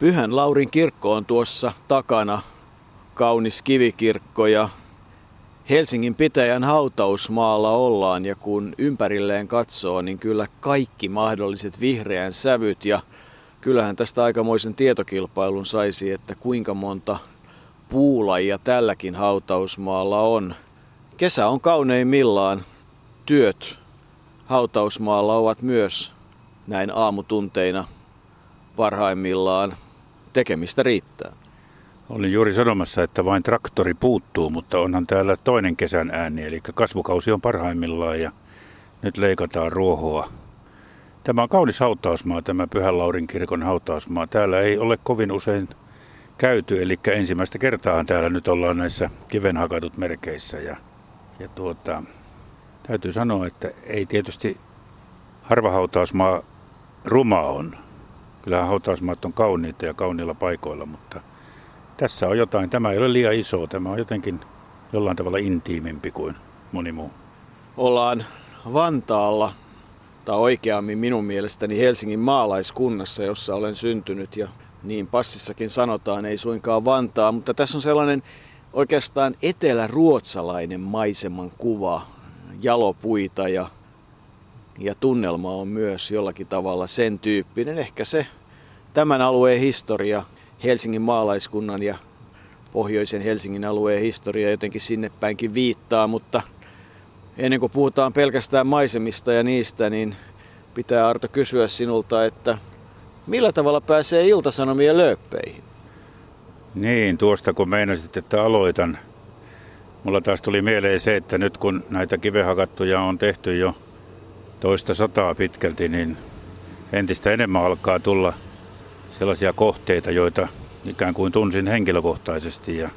Pyhän Laurin kirkko on tuossa takana, kaunis kivikirkko ja Helsingin pitäjän hautausmaalla ollaan ja kun ympärilleen katsoo, niin kyllä kaikki mahdolliset vihreän sävyt ja kyllähän tästä aikamoisen tietokilpailun saisi, että kuinka monta puulajia tälläkin hautausmaalla on. Kesä on kauneimmillaan. Työt hautausmaalla ovat myös näin aamutunteina parhaimmillaan. Tekemistä riittää. Olin juuri sanomassa, että vain traktori puuttuu, mutta onhan täällä toinen kesän ääni, eli kasvukausi on parhaimmillaan ja nyt leikataan ruohoa. Tämä on kaunis hautausmaa, tämä Pyhän Laurin kirkon hautausmaa. Täällä ei ole kovin usein käyty, eli ensimmäistä kertaa täällä nyt ollaan näissä kivenhakatut merkeissä. Ja, ja tuota, täytyy sanoa, että ei tietysti harva hautausmaa ruma on. Kyllähän hautausmaat on kauniita ja kauniilla paikoilla, mutta tässä on jotain. Tämä ei ole liian iso, tämä on jotenkin jollain tavalla intiimimpi kuin moni muu. Ollaan Vantaalla, tai oikeammin minun mielestäni Helsingin maalaiskunnassa, jossa olen syntynyt ja niin passissakin sanotaan, ei suinkaan Vantaa, mutta tässä on sellainen oikeastaan eteläruotsalainen maiseman kuva, jalopuita ja, ja tunnelma on myös jollakin tavalla sen tyyppinen. Ehkä se tämän alueen historia, Helsingin maalaiskunnan ja pohjoisen Helsingin alueen historia jotenkin sinne päinkin viittaa, mutta ennen kuin puhutaan pelkästään maisemista ja niistä, niin pitää Arto kysyä sinulta, että Millä tavalla pääsee iltasanomien lööppeihin? Niin, tuosta kun meinasit, että aloitan. Mulla taas tuli mieleen se, että nyt kun näitä kivehakattuja on tehty jo toista sataa pitkälti, niin entistä enemmän alkaa tulla sellaisia kohteita, joita ikään kuin tunsin henkilökohtaisesti ja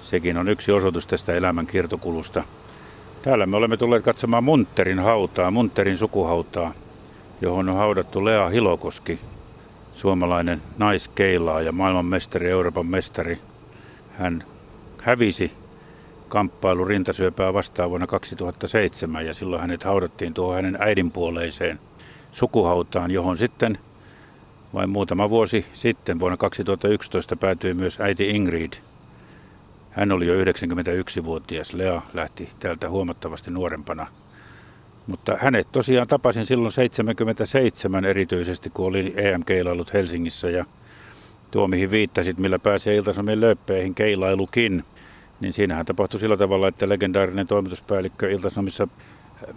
sekin on yksi osoitus tästä elämän kiertokulusta. Täällä me olemme tulleet katsomaan Munterin hautaa, Munterin sukuhautaa, johon on haudattu Lea Hilokoski, suomalainen naiskeilaaja, maailmanmestari, Euroopan mestari. Hän hävisi kamppailu rintasyöpää vastaan vuonna 2007 ja silloin hänet haudattiin tuohon hänen äidinpuoleiseen sukuhautaan, johon sitten vain muutama vuosi sitten vuonna 2011 päätyi myös äiti Ingrid. Hän oli jo 91-vuotias. Lea lähti täältä huomattavasti nuorempana mutta hänet tosiaan tapasin silloin 77 erityisesti, kun olin EM-keilailut Helsingissä ja tuo mihin viittasit, millä pääsee löppeihin keilailukin. Niin siinähän tapahtui sillä tavalla, että legendaarinen toimituspäällikkö Iltasomissa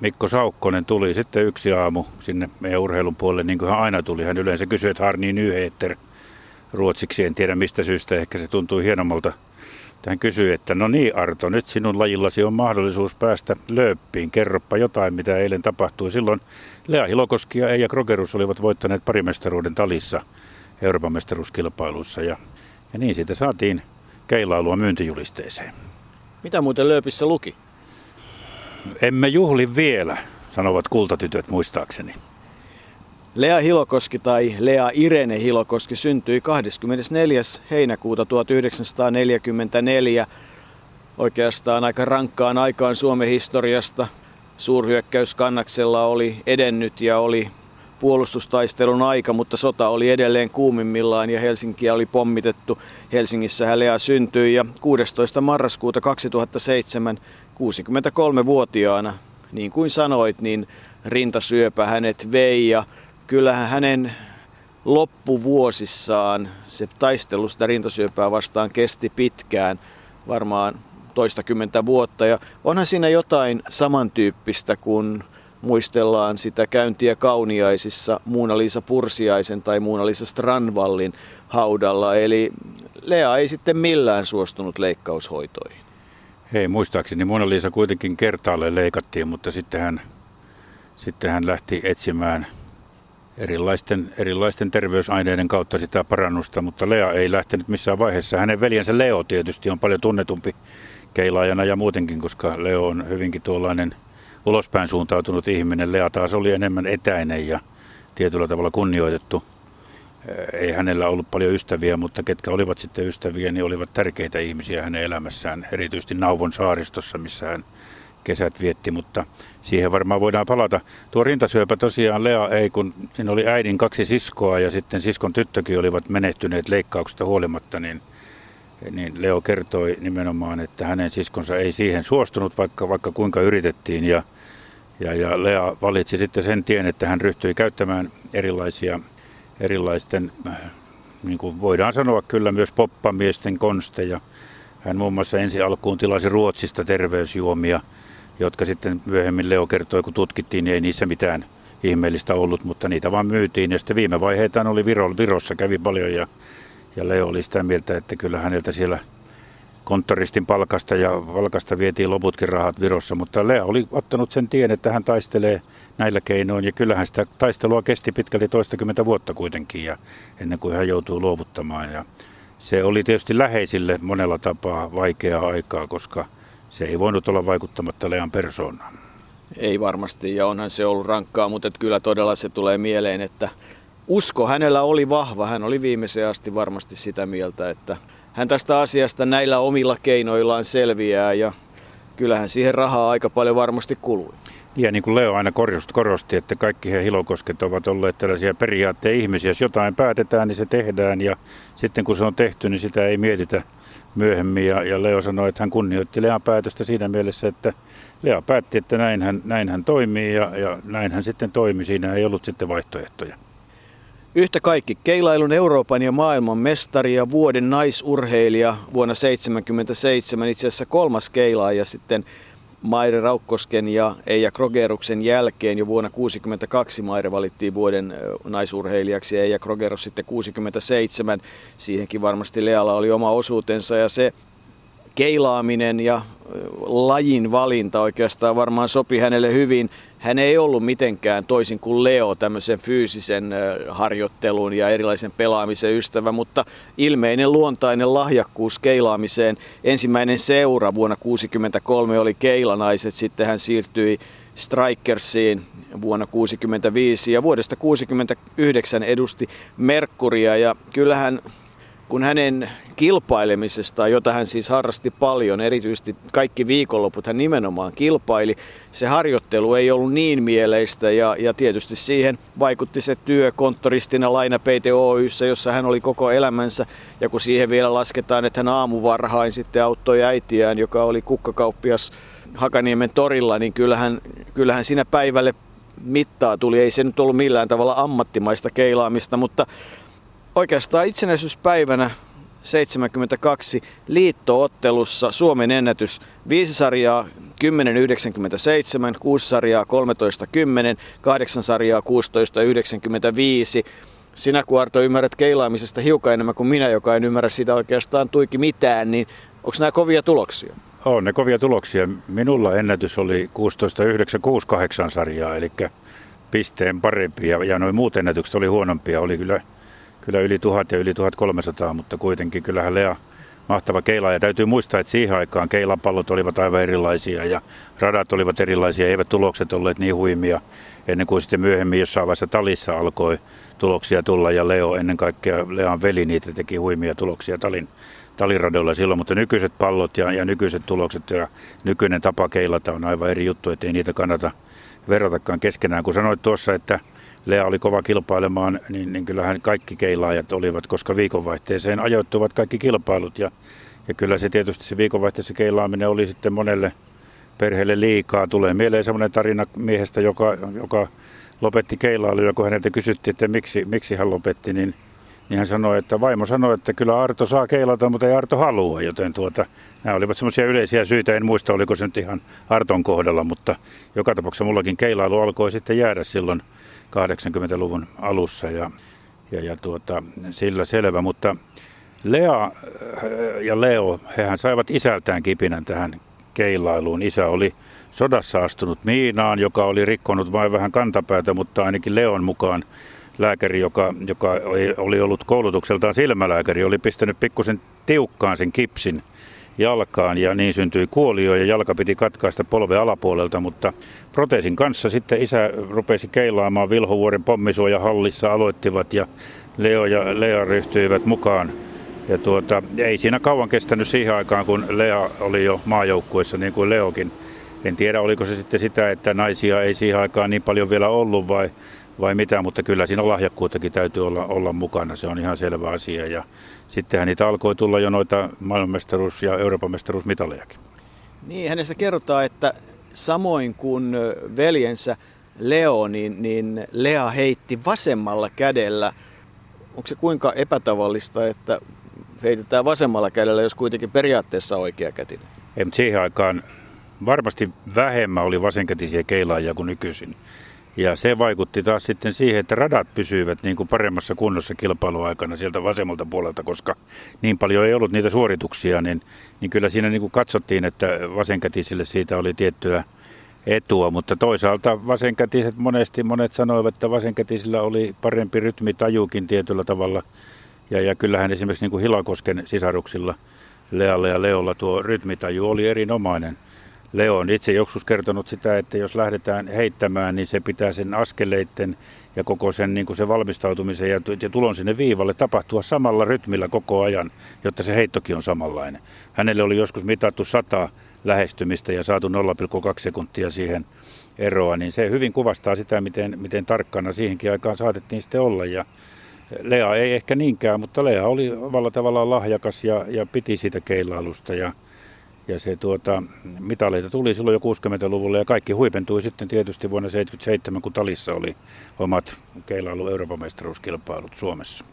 Mikko Saukkonen tuli sitten yksi aamu sinne meidän urheilun puolelle, niin kuin hän aina tuli. Hän yleensä kysyi, että Harni Nyheter ruotsiksi, en tiedä mistä syystä, ehkä se tuntui hienommalta hän kysyi, että no niin Arto, nyt sinun lajillasi on mahdollisuus päästä lööppiin. Kerropa jotain, mitä eilen tapahtui. Silloin Lea Hilokoski ja Eija Krogerus olivat voittaneet parimestaruuden talissa Euroopan mestaruuskilpailuissa. Ja, ja niin siitä saatiin keilailua myyntijulisteeseen. Mitä muuten lööpissä luki? Emme juhli vielä, sanovat kultatytöt muistaakseni. Lea Hilokoski tai Lea Irene Hilokoski syntyi 24. heinäkuuta 1944 oikeastaan aika rankkaan aikaan Suomen historiasta. Suurhyökkäys kannaksella oli edennyt ja oli puolustustaistelun aika, mutta sota oli edelleen kuumimmillaan ja Helsinkiä oli pommitettu. Helsingissä Lea syntyi ja 16. marraskuuta 2007 63-vuotiaana, niin kuin sanoit, niin rintasyöpä hänet vei ja kyllähän hänen loppuvuosissaan se taistelu sitä rintasyöpää vastaan kesti pitkään, varmaan toistakymmentä vuotta. Ja onhan siinä jotain samantyyppistä, kun muistellaan sitä käyntiä kauniaisissa Muuna-Liisa Pursiaisen tai Muuna-Liisa Strandvallin haudalla. Eli Lea ei sitten millään suostunut leikkaushoitoihin. Hei, muistaakseni Mona-Liisa kuitenkin kertaalle leikattiin, mutta sitten hän, sitten hän lähti etsimään erilaisten, erilaisten terveysaineiden kautta sitä parannusta, mutta Lea ei lähtenyt missään vaiheessa. Hänen veljensä Leo tietysti on paljon tunnetumpi keilaajana ja muutenkin, koska Leo on hyvinkin tuollainen ulospäin suuntautunut ihminen. Lea taas oli enemmän etäinen ja tietyllä tavalla kunnioitettu. Ei hänellä ollut paljon ystäviä, mutta ketkä olivat sitten ystäviä, niin olivat tärkeitä ihmisiä hänen elämässään, erityisesti Nauvon saaristossa, missä hän kesät vietti, mutta siihen varmaan voidaan palata. Tuo rintasyöpä tosiaan Lea ei, kun siinä oli äidin kaksi siskoa ja sitten siskon tyttökin olivat menehtyneet leikkauksesta huolimatta, niin, niin Leo kertoi nimenomaan, että hänen siskonsa ei siihen suostunut, vaikka, vaikka kuinka yritettiin ja, ja, ja Lea valitsi sitten sen tien, että hän ryhtyi käyttämään erilaisia erilaisten, niin kuin voidaan sanoa kyllä myös poppamiesten konsteja. Hän muun muassa ensi alkuun tilasi Ruotsista terveysjuomia, jotka sitten myöhemmin Leo kertoi, kun tutkittiin, niin ei niissä mitään ihmeellistä ollut, mutta niitä vaan myytiin. Ja sitten viime vaiheitaan oli Viro, Virossa, kävi paljon ja, ja Leo oli sitä mieltä, että kyllä häneltä siellä konttoristin palkasta ja palkasta vietiin loputkin rahat Virossa, mutta Lea oli ottanut sen tien, että hän taistelee näillä keinoin ja kyllähän sitä taistelua kesti pitkälti toistakymmentä vuotta kuitenkin ja ennen kuin hän joutuu luovuttamaan ja se oli tietysti läheisille monella tapaa vaikeaa aikaa, koska se ei voinut olla vaikuttamatta Lean persoonaan. Ei varmasti, ja onhan se ollut rankkaa, mutta kyllä todella se tulee mieleen, että usko hänellä oli vahva. Hän oli viimeiseen asti varmasti sitä mieltä, että hän tästä asiasta näillä omilla keinoillaan selviää, ja kyllähän siihen rahaa aika paljon varmasti kului. Ja niin kuin Leo aina korosti, että kaikki he Hilokosket ovat olleet tällaisia periaatteen ihmisiä. Jos jotain päätetään, niin se tehdään ja sitten kun se on tehty, niin sitä ei mietitä myöhemmin. Ja, ja Leo sanoi, että hän kunnioitti Lean päätöstä siinä mielessä, että Lea päätti, että näin hän, näin hän toimii ja, ja näin hän sitten toimi. Siinä ei ollut sitten vaihtoehtoja. Yhtä kaikki keilailun Euroopan ja maailman mestari ja vuoden naisurheilija vuonna 1977, itse asiassa kolmas keilaaja sitten Maire Raukkosken ja Eija Krogeruksen jälkeen jo vuonna 1962 Maire valittiin vuoden naisurheilijaksi ja Eija Krogerus sitten 67. Siihenkin varmasti Lealla oli oma osuutensa ja se keilaaminen ja lajin valinta oikeastaan varmaan sopi hänelle hyvin. Hän ei ollut mitenkään toisin kuin Leo tämmöisen fyysisen harjoittelun ja erilaisen pelaamisen ystävä, mutta ilmeinen luontainen lahjakkuus keilaamiseen. Ensimmäinen seura vuonna 1963 oli Keilanaiset, sitten hän siirtyi Strikersiin vuonna 1965 ja vuodesta 1969 edusti Merkuria ja kyllähän kun hänen kilpailemisestaan, jota hän siis harrasti paljon, erityisesti kaikki viikonloput hän nimenomaan kilpaili, se harjoittelu ei ollut niin mieleistä ja, ja tietysti siihen vaikutti se työ konttoristina Lainapeite Oyssä, jossa hän oli koko elämänsä ja kun siihen vielä lasketaan, että hän aamuvarhain sitten auttoi äitiään, joka oli kukkakauppias Hakaniemen torilla, niin kyllähän, kyllähän siinä päivälle mittaa tuli. Ei se nyt ollut millään tavalla ammattimaista keilaamista, mutta oikeastaan itsenäisyyspäivänä 72 liittoottelussa Suomen ennätys 5 sarjaa 10.97, 6 sarjaa 13.10, 8 sarjaa 16.95. Sinä Kuarto ymmärrät keilaamisesta hiukan enemmän kuin minä, joka en ymmärrä sitä oikeastaan tuiki mitään, niin onko nämä kovia tuloksia? On ne kovia tuloksia. Minulla ennätys oli 16.968 sarjaa, eli pisteen parempi ja, ja noin muut ennätykset oli huonompia. Oli kyllä kyllä yli 1000 ja yli 1300, mutta kuitenkin kyllähän Lea mahtava keila. Ja täytyy muistaa, että siihen aikaan keilapallot olivat aivan erilaisia ja radat olivat erilaisia, eivät tulokset olleet niin huimia ennen kuin sitten myöhemmin jossain vaiheessa talissa alkoi tuloksia tulla ja Leo ennen kaikkea, Lean veli niitä teki huimia tuloksia talin, taliradoilla silloin, mutta nykyiset pallot ja, ja nykyiset tulokset ja nykyinen tapa keilata on aivan eri juttu, että ei niitä kannata verratakaan keskenään. Kun sanoit tuossa, että Lea oli kova kilpailemaan, niin, niin kyllähän kaikki keilaajat olivat, koska viikonvaihteeseen ajoittuvat kaikki kilpailut. Ja, ja kyllä se tietysti se viikonvaihteessa keilaaminen oli sitten monelle perheelle liikaa. Tulee mieleen sellainen tarina miehestä, joka, joka lopetti keilailuja, kun häneltä kysyttiin, että miksi, miksi hän lopetti, niin, niin hän sanoi, että vaimo sanoi, että kyllä Arto saa keilata, mutta ei Arto halua, joten tuota, nämä olivat semmoisia yleisiä syitä, en muista oliko se nyt ihan Arton kohdalla, mutta joka tapauksessa mullakin keilailu alkoi sitten jäädä silloin 80-luvun alussa ja, ja, ja tuota, sillä selvä, mutta Lea äh, ja Leo, hehän saivat isältään kipinän tähän keilailuun. Isä oli sodassa astunut miinaan, joka oli rikkonut vain vähän kantapäätä, mutta ainakin Leon mukaan lääkäri, joka, joka oli ollut koulutukseltaan silmälääkäri, oli pistänyt pikkusen tiukkaan sen kipsin jalkaan ja niin syntyi kuolio ja jalka piti katkaista polve alapuolelta, mutta proteesin kanssa sitten isä rupesi keilaamaan Vilhovuoren pommisuoja hallissa aloittivat ja Leo ja Lea ryhtyivät mukaan. Ja tuota, ei siinä kauan kestänyt siihen aikaan, kun Lea oli jo maajoukkuessa, niin kuin Leokin. En tiedä, oliko se sitten sitä, että naisia ei siihen aikaan niin paljon vielä ollut vai, vai mitä, mutta kyllä siinä lahjakkuuttakin täytyy olla, olla mukana, se on ihan selvä asia. Ja sittenhän niitä alkoi tulla jo noita maailmanmestaruus- ja Euroopan mestaruusmitalejakin. Niin, hänestä kerrotaan, että samoin kuin veljensä Leo, niin, niin Lea heitti vasemmalla kädellä. Onko se kuinka epätavallista, että heitetään vasemmalla kädellä, jos kuitenkin periaatteessa oikea käti? Ei, mutta siihen aikaan varmasti vähemmän oli vasenkätisiä keilaajia kuin nykyisin. Ja se vaikutti taas sitten siihen, että radat pysyivät niin kuin paremmassa kunnossa kilpailuaikana sieltä vasemmalta puolelta, koska niin paljon ei ollut niitä suorituksia, niin, niin kyllä siinä niin kuin katsottiin, että vasenkätisille siitä oli tiettyä etua, mutta toisaalta vasenkätiset monesti, monet sanoivat, että vasenkätisillä oli parempi rytmitajukin tietyllä tavalla. Ja, ja kyllähän esimerkiksi niin kuin Hilakosken sisaruksilla Lealla ja Leolla tuo rytmitaju oli erinomainen. Leo on itse joskus kertonut sitä, että jos lähdetään heittämään, niin se pitää sen askeleitten ja koko sen, niin kuin se valmistautumisen ja, ja tulon sinne viivalle tapahtua samalla rytmillä koko ajan, jotta se heittokin on samanlainen. Hänelle oli joskus mitattu 100 lähestymistä ja saatu 0,2 sekuntia siihen eroa, niin se hyvin kuvastaa sitä, miten, miten tarkkana siihenkin aikaan saatettiin sitten olla. Ja Lea ei ehkä niinkään, mutta Lea oli valla tavallaan lahjakas ja, ja piti siitä keilailusta ja, ja se tuota, mitaleita tuli silloin jo 60-luvulla ja kaikki huipentui sitten tietysti vuonna 1977, kun Talissa oli omat keilailu Euroopan mestaruuskilpailut Suomessa.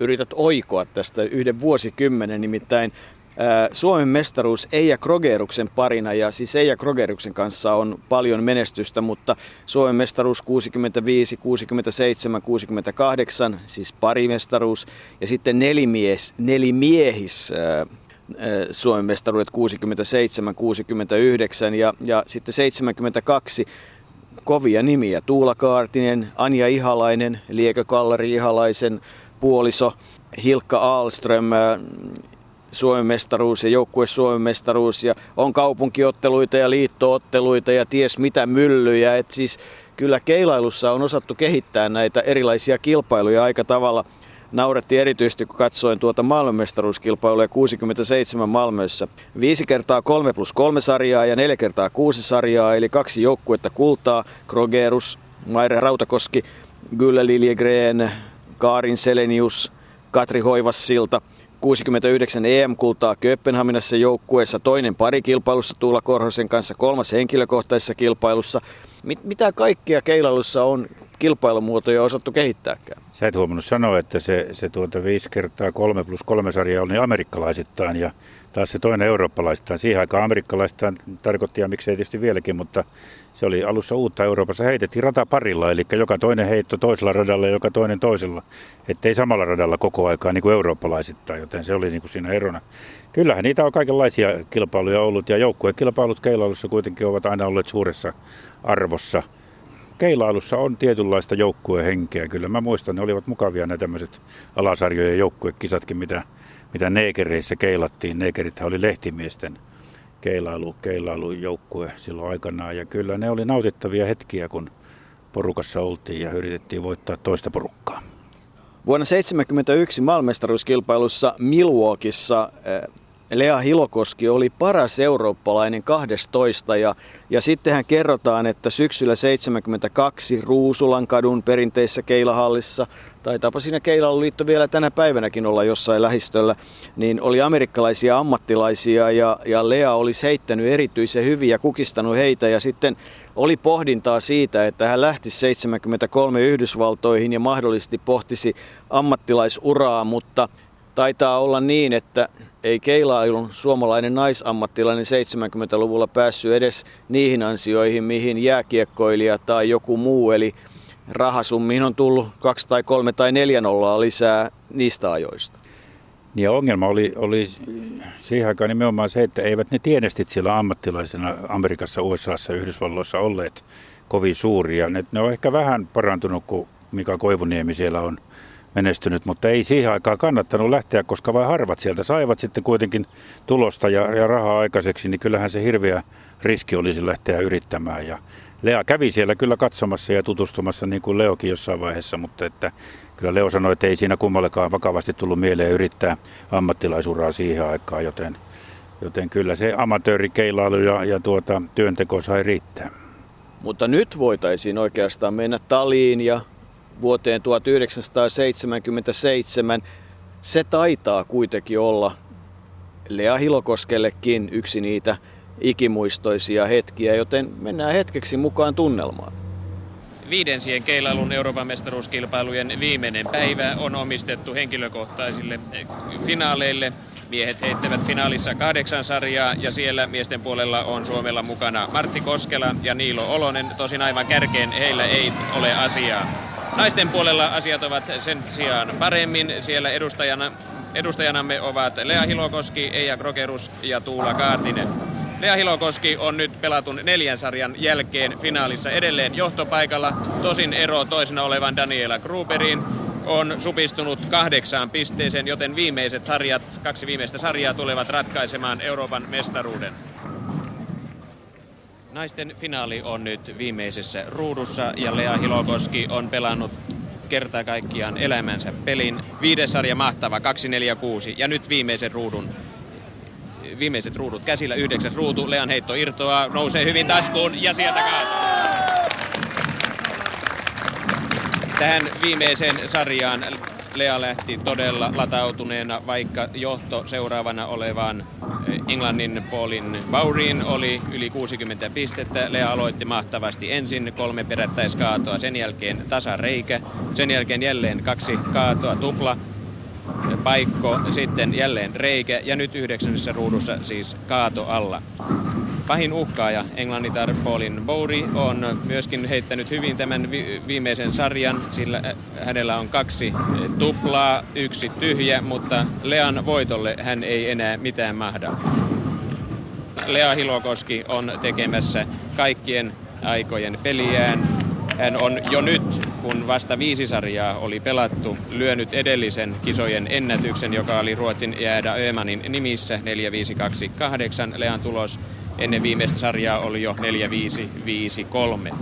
Yrität oikoa tästä yhden vuosikymmenen, nimittäin Suomen mestaruus Eija Krogeruksen parina ja siis Eija Krogeruksen kanssa on paljon menestystä, mutta Suomen mestaruus 65, 67, 68, siis parimestaruus ja sitten nelimies, nelimiehis Suomen mestaruudet 67, 69 ja, ja sitten 72 kovia nimiä. Tuula Kaartinen, Anja Ihalainen, Liekö Kallari Ihalaisen puoliso, Hilkka Aalström, Suomen mestaruus ja joukkue Suomen mestaruus ja on kaupunkiotteluita ja liittootteluita ja ties mitä myllyjä. Et siis kyllä keilailussa on osattu kehittää näitä erilaisia kilpailuja aika tavalla. Nauretti erityisesti, kun katsoin tuota maailmanmestaruuskilpailua 67 Malmössä. Viisi kertaa 3 plus 3 sarjaa ja neljä kertaa 6 sarjaa, eli kaksi joukkuetta kultaa. Krogerus, Maire Rautakoski, Gylle Liljegren, Kaarin Selenius, Katri Hoivassilta – 69 EM-kultaa Kööpenhaminassa joukkueessa, toinen parikilpailussa Tuula Korhosen kanssa, kolmas henkilökohtaisessa kilpailussa. Mit, mitä kaikkea keilailussa on kilpailumuotoja osattu kehittääkään? Sä et huomannut sanoa, että se, se tuota 5 kertaa 3 plus 3 sarja on niin amerikkalaisittain ja taas se toinen eurooppalaisittain. Siihen aikaan amerikkalaisittain tarkoitti ja miksei tietysti vieläkin, mutta se oli alussa uutta Euroopassa. Heitettiin rataparilla, eli joka toinen heitto toisella radalla ja joka toinen toisella. Ettei samalla radalla koko aikaa niin kuin eurooppalaisittain, joten se oli niin kuin siinä erona. Kyllähän niitä on kaikenlaisia kilpailuja ollut ja joukkuekilpailut keilailussa kuitenkin ovat aina olleet suuressa arvossa. Keilailussa on tietynlaista joukkuehenkeä. Kyllä mä muistan, ne olivat mukavia nämä tämmöiset alasarjojen joukkuekisatkin, mitä, mitä neekereissä keilattiin. Neekerithän oli lehtimiesten keilailu, keilailujoukkue silloin aikanaan. Ja kyllä ne oli nautittavia hetkiä, kun porukassa oltiin ja yritettiin voittaa toista porukkaa. Vuonna 1971 maailmestaruuskilpailussa Milwaukeeissa eh, Lea Hilokoski oli paras eurooppalainen 12 ja, ja sittenhän kerrotaan, että syksyllä 72 Ruusulan kadun perinteisessä keilahallissa – taitaapa siinä Keilailuliitto vielä tänä päivänäkin olla jossain lähistöllä, niin oli amerikkalaisia ammattilaisia ja, ja Lea olisi heittänyt erityisen hyvin ja kukistanut heitä. Ja sitten oli pohdintaa siitä, että hän lähtisi 73 Yhdysvaltoihin ja mahdollisesti pohtisi ammattilaisuraa, mutta taitaa olla niin, että ei keilailun suomalainen naisammattilainen 70-luvulla päässyt edes niihin ansioihin, mihin jääkiekkoilija tai joku muu, eli rahasummiin on tullut kaksi tai kolme tai neljä nollaa lisää niistä ajoista. Niin ja ongelma oli, oli siihen aikaan nimenomaan se, että eivät ne tienestit siellä ammattilaisena Amerikassa, USAssa ja Yhdysvalloissa olleet kovin suuria. Ne, ne on ehkä vähän parantunut, kun Mika Koivuniemi siellä on menestynyt, mutta ei siihen aikaan kannattanut lähteä, koska vain harvat sieltä saivat sitten kuitenkin tulosta ja, ja rahaa aikaiseksi, niin kyllähän se hirveä riski olisi lähteä yrittämään. Ja Lea kävi siellä kyllä katsomassa ja tutustumassa niin kuin Leokin jossain vaiheessa, mutta että kyllä Leo sanoi, että ei siinä kummallekaan vakavasti tullut mieleen yrittää ammattilaisuraa siihen aikaan, joten Joten kyllä se amatöörikeilailu ja, ja tuota, työnteko sai riittää. Mutta nyt voitaisiin oikeastaan mennä taliin ja vuoteen 1977. Se taitaa kuitenkin olla Lea Hilokoskellekin yksi niitä ikimuistoisia hetkiä, joten mennään hetkeksi mukaan tunnelmaan. Viidensien keilailun Euroopan mestaruuskilpailujen viimeinen päivä on omistettu henkilökohtaisille finaaleille. Miehet heittävät finaalissa kahdeksan sarjaa ja siellä miesten puolella on Suomella mukana Martti Koskela ja Niilo Olonen. Tosin aivan kärkeen heillä ei ole asiaa. Naisten puolella asiat ovat sen sijaan paremmin. Siellä edustajana, edustajanamme ovat Lea Hilokoski, Eija Krokerus ja Tuula Kaartinen. Lea Hilokoski on nyt pelatun neljän sarjan jälkeen finaalissa edelleen johtopaikalla. Tosin ero toisena olevan Daniela Gruberin on supistunut kahdeksaan pisteeseen, joten viimeiset sarjat, kaksi viimeistä sarjaa tulevat ratkaisemaan Euroopan mestaruuden. Naisten finaali on nyt viimeisessä ruudussa ja Lea Hilokoski on pelannut kerta kaikkiaan elämänsä pelin. Viides sarja mahtava 246 ja nyt viimeisen ruudun viimeiset ruudut käsillä, yhdeksäs ruutu, Lean heitto irtoaa, nousee hyvin taskuun ja sieltä kaatuu. Tähän viimeiseen sarjaan Lea lähti todella latautuneena, vaikka johto seuraavana olevaan eh, Englannin Paulin Bowryin oli yli 60 pistettä. Lea aloitti mahtavasti ensin kolme perättäiskaatoa, sen jälkeen tasareikä, sen jälkeen jälleen kaksi kaatoa tupla paikko, sitten jälleen reikä ja nyt yhdeksännessä ruudussa siis kaato alla. Pahin uhkaaja Englannitar Paulin Bouri on myöskin heittänyt hyvin tämän viimeisen sarjan, sillä hänellä on kaksi tuplaa, yksi tyhjä, mutta Lean voitolle hän ei enää mitään mahda. Lea Hilokoski on tekemässä kaikkien aikojen peliään. Hän on jo nyt kun vasta viisi sarjaa oli pelattu, lyönyt edellisen kisojen ennätyksen, joka oli Ruotsin jäädä Ömanin nimissä 4-5-2-8. Lean tulos ennen viimeistä sarjaa oli jo 4-5-5-3.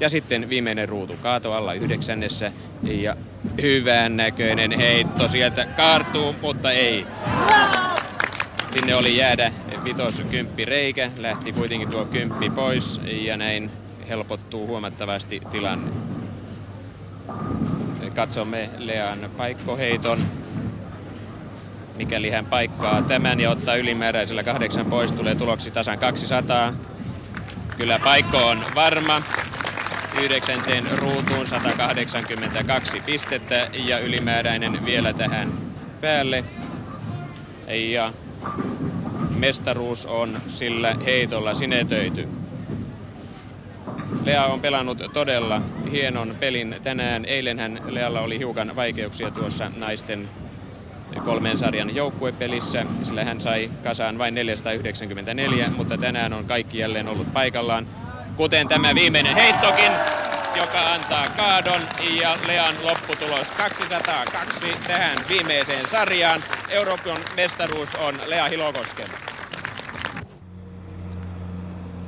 Ja sitten viimeinen ruutu kaato alla yhdeksännessä ja hyvän näköinen heitto sieltä kaartuu, mutta ei. Sinne oli jäädä vitos kymppi reikä, lähti kuitenkin tuo kymppi pois ja näin helpottuu huomattavasti tilanne. Katsomme Lean paikkoheiton. Mikäli hän paikkaa tämän ja ottaa ylimääräisellä kahdeksan pois, tulee tuloksi tasan 200. Kyllä paikko on varma. Yhdeksänteen ruutuun 182 pistettä ja ylimääräinen vielä tähän päälle. Ja mestaruus on sillä heitolla sinetöity. Lea on pelannut todella hienon pelin tänään. Eilenhän Lealla oli hiukan vaikeuksia tuossa naisten kolmen sarjan joukkuepelissä, sillä hän sai kasaan vain 494, mutta tänään on kaikki jälleen ollut paikallaan. Kuten tämä viimeinen heittokin, joka antaa kaadon ja Lean lopputulos 202 tähän viimeiseen sarjaan. Euroopan mestaruus on Lea Hilokosken.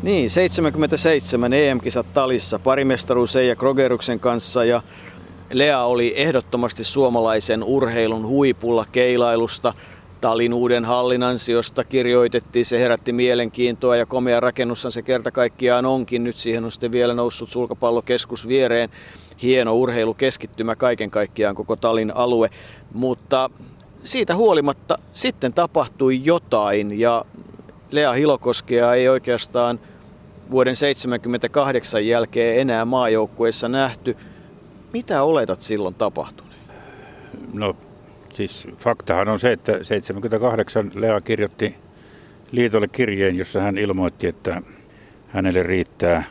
Niin, 77 EM-kisat talissa, parimestaruus Eija Krogeruksen kanssa ja Lea oli ehdottomasti suomalaisen urheilun huipulla keilailusta. Talin uuden hallin ansiosta kirjoitettiin, se herätti mielenkiintoa ja komea rakennushan se kerta kaikkiaan onkin. Nyt siihen on sitten vielä noussut sulkapallokeskus viereen. Hieno urheilukeskittymä kaiken kaikkiaan koko Talin alue, mutta siitä huolimatta sitten tapahtui jotain ja Lea Hilokoskea ei oikeastaan – vuoden 1978 jälkeen enää maajoukkueessa nähty. Mitä oletat silloin tapahtuneen? No siis faktahan on se, että 78 Lea kirjoitti liitolle kirjeen, jossa hän ilmoitti, että hänelle riittää,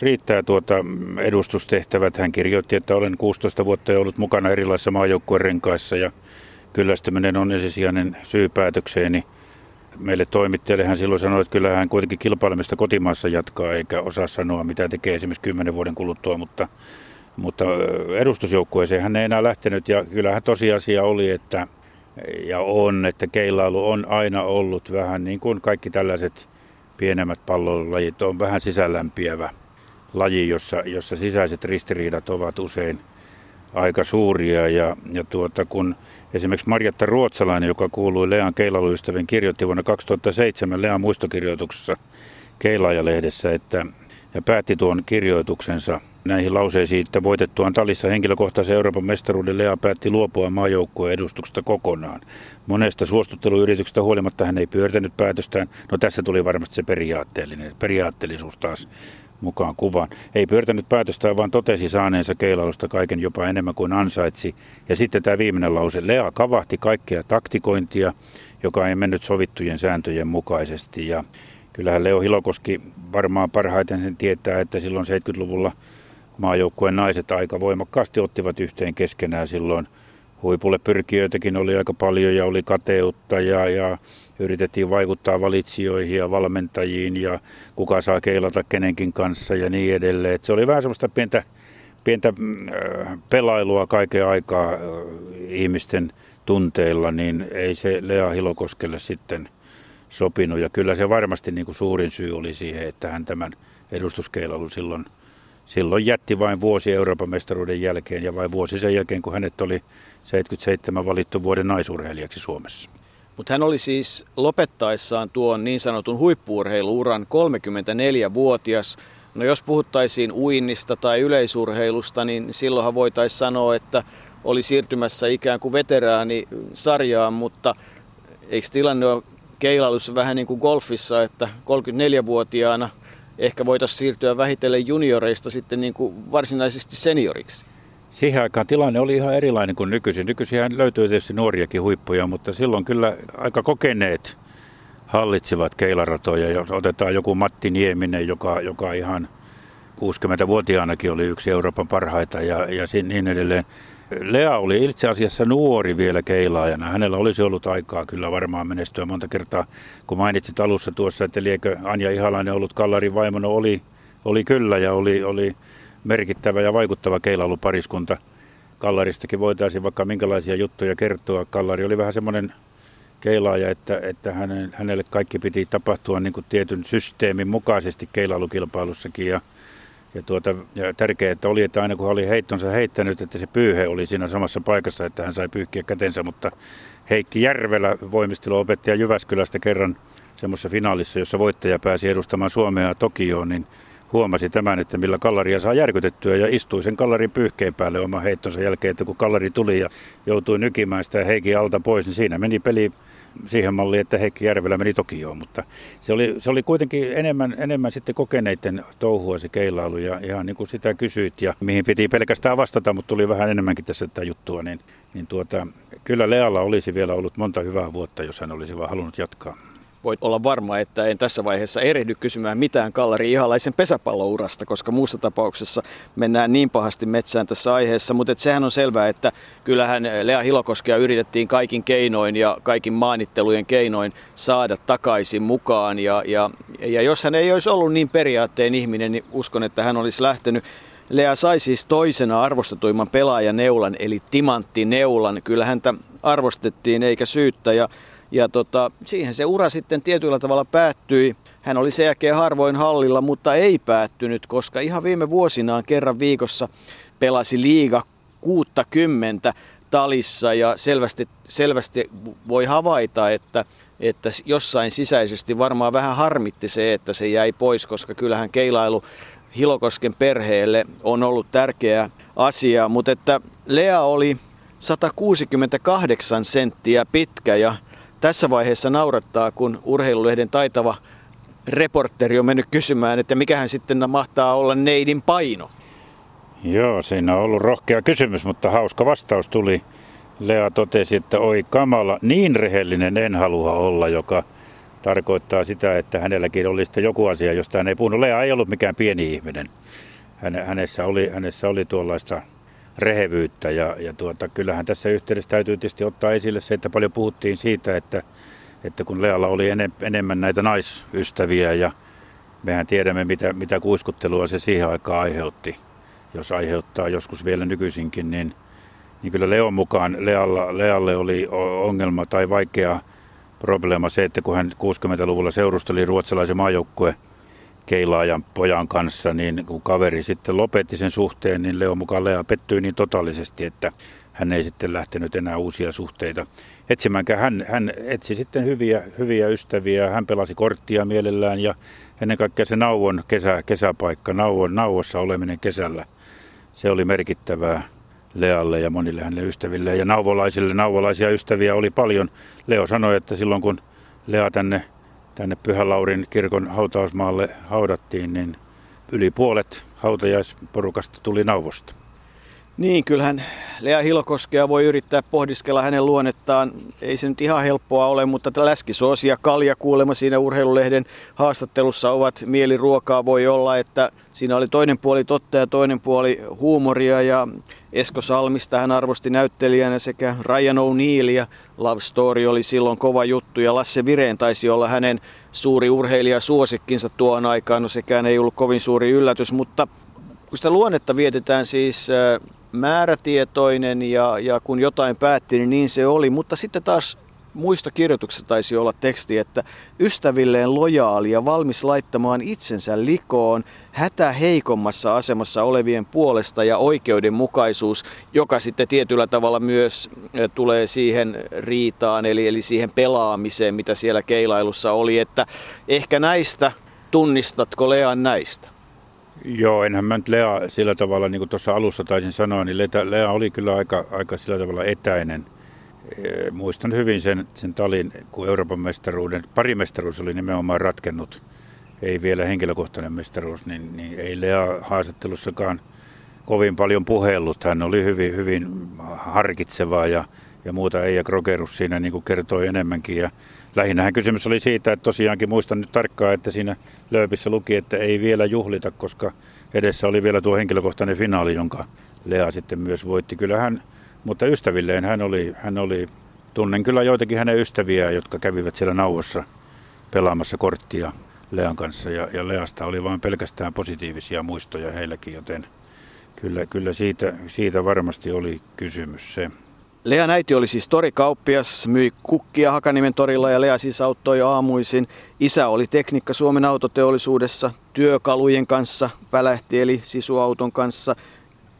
riittää tuota edustustehtävät. Hän kirjoitti, että olen 16 vuotta jo ollut mukana erilaisissa maajoukkueen renkaissa ja kyllästyminen on ensisijainen syy päätökseeni meille toimittajalle hän silloin sanoi, että kyllä hän kuitenkin kilpailemista kotimaassa jatkaa eikä osaa sanoa, mitä tekee esimerkiksi kymmenen vuoden kuluttua, mutta, mutta edustusjoukkueeseen hän ei enää lähtenyt. Ja kyllähän tosiasia oli, että ja on, että keilailu on aina ollut vähän niin kuin kaikki tällaiset pienemmät pallolajit on vähän sisällämpiävä laji, jossa, jossa sisäiset ristiriidat ovat usein, aika suuria. Ja, ja tuota, kun esimerkiksi Marjatta Ruotsalainen, joka kuului Lean keilailuystävien, kirjoitti vuonna 2007 Lean muistokirjoituksessa Keilaaja-lehdessä, että ja päätti tuon kirjoituksensa näihin lauseisiin, että voitettuaan talissa henkilökohtaisen Euroopan mestaruuden Lea päätti luopua maajoukkueen edustuksesta kokonaan. Monesta suostutteluyrityksestä huolimatta hän ei pyörtänyt päätöstään. No tässä tuli varmasti se periaatteellinen, periaatteellisuus taas mukaan kuvaan. Ei pyörtänyt päätöstään, vaan totesi saaneensa keilailusta kaiken jopa enemmän kuin ansaitsi. Ja sitten tämä viimeinen lause. Lea kavahti kaikkea taktikointia, joka ei mennyt sovittujen sääntöjen mukaisesti. Ja kyllähän Leo Hilokoski varmaan parhaiten sen tietää, että silloin 70-luvulla maajoukkueen naiset aika voimakkaasti ottivat yhteen keskenään silloin. Huipulle pyrkijöitäkin oli aika paljon ja oli kateutta ja, ja yritettiin vaikuttaa valitsijoihin ja valmentajiin ja kuka saa keilata kenenkin kanssa ja niin edelleen. Et se oli vähän semmoista pientä, pientä äh, pelailua kaiken aikaa äh, ihmisten tunteilla, niin ei se Lea Hilokoskelle sitten sopinut. Ja kyllä se varmasti niin kuin suurin syy oli siihen, että hän tämän edustuskeilailun silloin, silloin jätti vain vuosi Euroopan mestaruuden jälkeen ja vain vuosi sen jälkeen, kun hänet oli 77 valittu vuoden naisurheilijaksi Suomessa. Mutta hän oli siis lopettaessaan tuon niin sanotun huippuurheiluuran 34-vuotias. No jos puhuttaisiin uinnista tai yleisurheilusta, niin silloinhan voitaisiin sanoa, että oli siirtymässä ikään kuin veteraani sarjaan, mutta eikö tilanne ole keilailussa vähän niin kuin golfissa, että 34-vuotiaana ehkä voitaisiin siirtyä vähitellen junioreista sitten niin kuin varsinaisesti senioriksi? Siihen aikaan tilanne oli ihan erilainen kuin nykyisin. Nykyisin löytyy tietysti nuoriakin huippuja, mutta silloin kyllä aika kokeneet hallitsivat keilaratoja. Jos otetaan joku Matti Nieminen, joka, joka ihan 60-vuotiaanakin oli yksi Euroopan parhaita ja, ja niin edelleen. Lea oli itse asiassa nuori vielä keilaajana. Hänellä olisi ollut aikaa kyllä varmaan menestyä monta kertaa. Kun mainitsit alussa tuossa, että liekö Anja Ihalainen ollut Kallarin vaimono, oli, oli kyllä ja oli, oli merkittävä ja vaikuttava keilailupariskunta. Kallaristakin voitaisiin vaikka minkälaisia juttuja kertoa. Kallari oli vähän semmoinen keilaaja, että, että hänelle kaikki piti tapahtua niin kuin tietyn systeemin mukaisesti keilailukilpailussakin. Ja, ja, tuota, ja tärkeää että oli, että aina kun hän oli heittonsa heittänyt, että se pyyhe oli siinä samassa paikassa, että hän sai pyyhkiä kätensä. Mutta Heikki Järvelä, voimisteluopettaja Jyväskylästä kerran semmoisessa finaalissa, jossa voittaja pääsi edustamaan Suomea Tokioon, niin huomasi tämän, että millä kallaria saa järkytettyä ja istui sen kallarin pyyhkeen päälle oman heittonsa jälkeen, että kun kallari tuli ja joutui nykimään sitä Heikin alta pois, niin siinä meni peli siihen malliin, että Heikki Järvelä meni Tokioon, mutta se oli, se oli kuitenkin enemmän, enemmän sitten kokeneiden touhua se keilailu ja ihan niin kuin sitä kysyit ja mihin piti pelkästään vastata, mutta tuli vähän enemmänkin tässä tätä juttua, niin, niin tuota, kyllä Lealla olisi vielä ollut monta hyvää vuotta, jos hän olisi vaan halunnut jatkaa voit olla varma, että en tässä vaiheessa erehdy kysymään mitään Kallari Ihalaisen pesäpallourasta, koska muussa tapauksessa mennään niin pahasti metsään tässä aiheessa. Mutta sehän on selvää, että kyllähän Lea Hilokoskea yritettiin kaikin keinoin ja kaikin maanittelujen keinoin saada takaisin mukaan. Ja, ja, ja jos hän ei olisi ollut niin periaatteen ihminen, niin uskon, että hän olisi lähtenyt. Lea sai siis toisena arvostetuimman pelaajaneulan, eli timanttineulan. Kyllä häntä arvostettiin eikä syyttä. Ja ja tota, siihen se ura sitten tietyllä tavalla päättyi. Hän oli sen jälkeen harvoin hallilla, mutta ei päättynyt, koska ihan viime vuosinaan kerran viikossa pelasi liiga 60 talissa ja selvästi, selvästi voi havaita, että, että jossain sisäisesti varmaan vähän harmitti se, että se jäi pois, koska kyllähän keilailu Hilokosken perheelle on ollut tärkeä asia, mutta että Lea oli 168 senttiä pitkä ja tässä vaiheessa naurattaa, kun urheilulehden taitava reporteri on mennyt kysymään, että mikähän sitten mahtaa olla neidin paino. Joo, siinä on ollut rohkea kysymys, mutta hauska vastaus tuli. Lea totesi, että oi kamala, niin rehellinen en halua olla, joka tarkoittaa sitä, että hänelläkin oli sitten joku asia, josta hän ei puhunut. Lea ei ollut mikään pieni ihminen. Hänessä oli, hänessä oli tuollaista rehevyyttä. Ja, ja tuota, kyllähän tässä yhteydessä täytyy tietysti ottaa esille se, että paljon puhuttiin siitä, että, että kun Lealla oli enem, enemmän näitä naisystäviä ja mehän tiedämme, mitä, mitä kuiskuttelua se siihen aikaan aiheutti. Jos aiheuttaa joskus vielä nykyisinkin, niin, niin kyllä Leon mukaan Lealla, Lealle oli ongelma tai vaikea probleema se, että kun hän 60-luvulla seurusteli ruotsalaisen maajoukkue keilaajan pojan kanssa, niin kun kaveri sitten lopetti sen suhteen, niin Leo mukaan Lea pettyi niin totaalisesti, että hän ei sitten lähtenyt enää uusia suhteita etsimäänkään. Hän, hän etsi sitten hyviä, hyviä ystäviä, hän pelasi korttia mielellään ja ennen kaikkea se nauon kesä, kesäpaikka, nauon, nauossa oleminen kesällä, se oli merkittävää Lealle ja monille hänelle ystäville. Ja nauvolaisille nauvolaisia ystäviä oli paljon. Leo sanoi, että silloin kun Lea tänne, tänne Pyhän Laurin kirkon hautausmaalle haudattiin, niin yli puolet hautajaisporukasta tuli nauvosta. Niin, kyllähän Lea Hilokoskea voi yrittää pohdiskella hänen luonnettaan. Ei se nyt ihan helppoa ole, mutta läskisoosi ja kalja kuulema siinä urheilulehden haastattelussa ovat mieliruokaa. Voi olla, että siinä oli toinen puoli totta ja toinen puoli huumoria ja Esko Salmista hän arvosti näyttelijänä sekä Ryan O'Neillia. Love Story oli silloin kova juttu ja Lasse Vireen taisi olla hänen suuri urheilija suosikkinsa tuon aikaan. No sekään ei ollut kovin suuri yllätys, mutta kun sitä luonnetta vietetään siis äh, määrätietoinen ja, ja kun jotain päätti, niin niin se oli. Mutta sitten taas muistokirjoituksessa taisi olla teksti, että ystävilleen lojaali ja valmis laittamaan itsensä likoon hätä heikommassa asemassa olevien puolesta ja oikeudenmukaisuus, joka sitten tietyllä tavalla myös eh, tulee siihen riitaan, eli, eli siihen pelaamiseen, mitä siellä keilailussa oli, että ehkä näistä tunnistatko Lean näistä? Joo, enhän mä nyt Lea sillä tavalla, niin kuin tuossa alussa taisin sanoa, niin Lea, oli kyllä aika, aika sillä tavalla etäinen. E, muistan hyvin sen, sen talin, kun Euroopan mestaruuden, parimestaruus oli nimenomaan ratkennut, ei vielä henkilökohtainen mestaruus, niin, niin ei Lea haastattelussakaan kovin paljon puhellut. Hän oli hyvin, hyvin harkitseva ja, ja muuta. Eija Krogerus siinä niin kuin kertoi enemmänkin. Ja lähinnähän kysymys oli siitä, että tosiaankin muistan nyt tarkkaan, että siinä löypissä luki, että ei vielä juhlita, koska edessä oli vielä tuo henkilökohtainen finaali, jonka Lea sitten myös voitti. Kyllä hän, mutta ystävilleen hän oli, hän oli, tunnen kyllä joitakin hänen ystäviä, jotka kävivät siellä nauossa pelaamassa korttia Lean kanssa ja, ja Leasta oli vain pelkästään positiivisia muistoja heilläkin, joten kyllä, kyllä siitä, siitä varmasti oli kysymys se. Lea äiti oli siis torikauppias, myi kukkia Hakanimen torilla ja Lea siis auttoi aamuisin. Isä oli tekniikka Suomen autoteollisuudessa, työkalujen kanssa välähti eli sisuauton kanssa.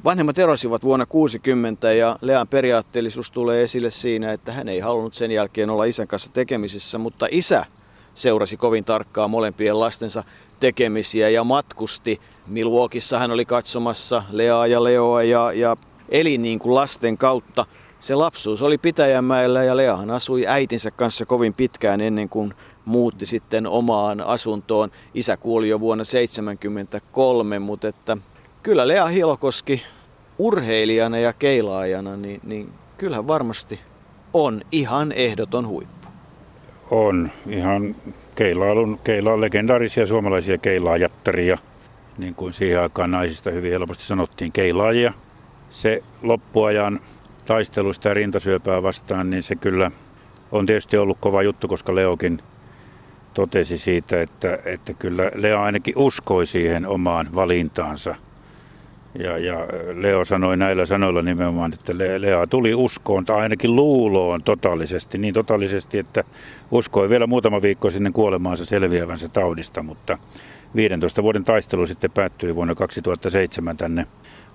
Vanhemmat erosivat vuonna 60 ja Lean periaatteellisuus tulee esille siinä, että hän ei halunnut sen jälkeen olla isän kanssa tekemisissä, mutta isä seurasi kovin tarkkaan molempien lastensa tekemisiä ja matkusti. Milwaukeeissa hän oli katsomassa Leaa ja Leoa ja, ja eli niin kuin lasten kautta – se lapsuus oli Pitäjänmäellä ja Leahan asui äitinsä kanssa kovin pitkään ennen kuin muutti sitten omaan asuntoon. Isä kuoli jo vuonna 1973, mutta että kyllä Lea Hilokoski urheilijana ja keilaajana, niin, niin kyllähän varmasti on ihan ehdoton huippu. On ihan keilailun, keila legendaarisia suomalaisia keilaajattaria, niin kuin siihen aikaan naisista hyvin helposti sanottiin, keilaajia. Se loppuajan taistelusta ja rintasyöpää vastaan, niin se kyllä on tietysti ollut kova juttu, koska Leokin totesi siitä, että, että kyllä Leo ainakin uskoi siihen omaan valintaansa. Ja, ja Leo sanoi näillä sanoilla nimenomaan, että Lea tuli uskoon tai ainakin luuloon totaalisesti, niin totaalisesti, että uskoi vielä muutama viikko sinne kuolemaansa selviävänsä taudista, mutta 15 vuoden taistelu sitten päättyi vuonna 2007 tänne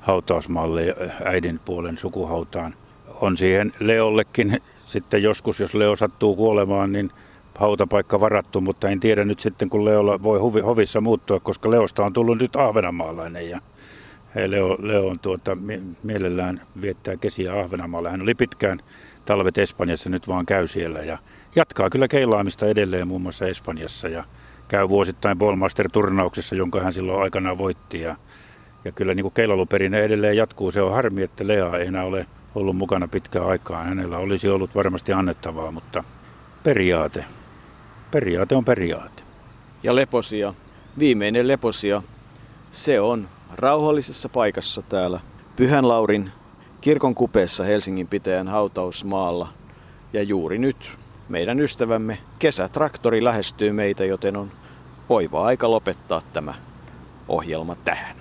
hautausmalle äidin puolen sukuhautaan. On siihen Leollekin sitten joskus, jos Leo sattuu kuolemaan, niin hautapaikka varattu, mutta en tiedä nyt sitten, kun Leolla voi hovissa muuttua, koska Leosta on tullut nyt ahvenamaalainen ja Leo, Leo on tuota, mielellään viettää kesiä Ahvenanmaalla. Hän oli pitkään talvet Espanjassa, nyt vaan käy siellä ja jatkaa kyllä keilaamista edelleen muun muassa Espanjassa ja käy vuosittain Ballmaster-turnauksessa, jonka hän silloin aikanaan voitti ja ja kyllä niin kuin keilailuperine edelleen jatkuu. Se on harmi, että Lea ei enää ole ollut mukana pitkään aikaan. Hänellä olisi ollut varmasti annettavaa, mutta periaate. Periaate on periaate. Ja leposia. Viimeinen leposia. Se on rauhallisessa paikassa täällä Pyhän Laurin kirkon kupeessa Helsingin pitäjän hautausmaalla. Ja juuri nyt meidän ystävämme kesätraktori lähestyy meitä, joten on oiva aika lopettaa tämä ohjelma tähän.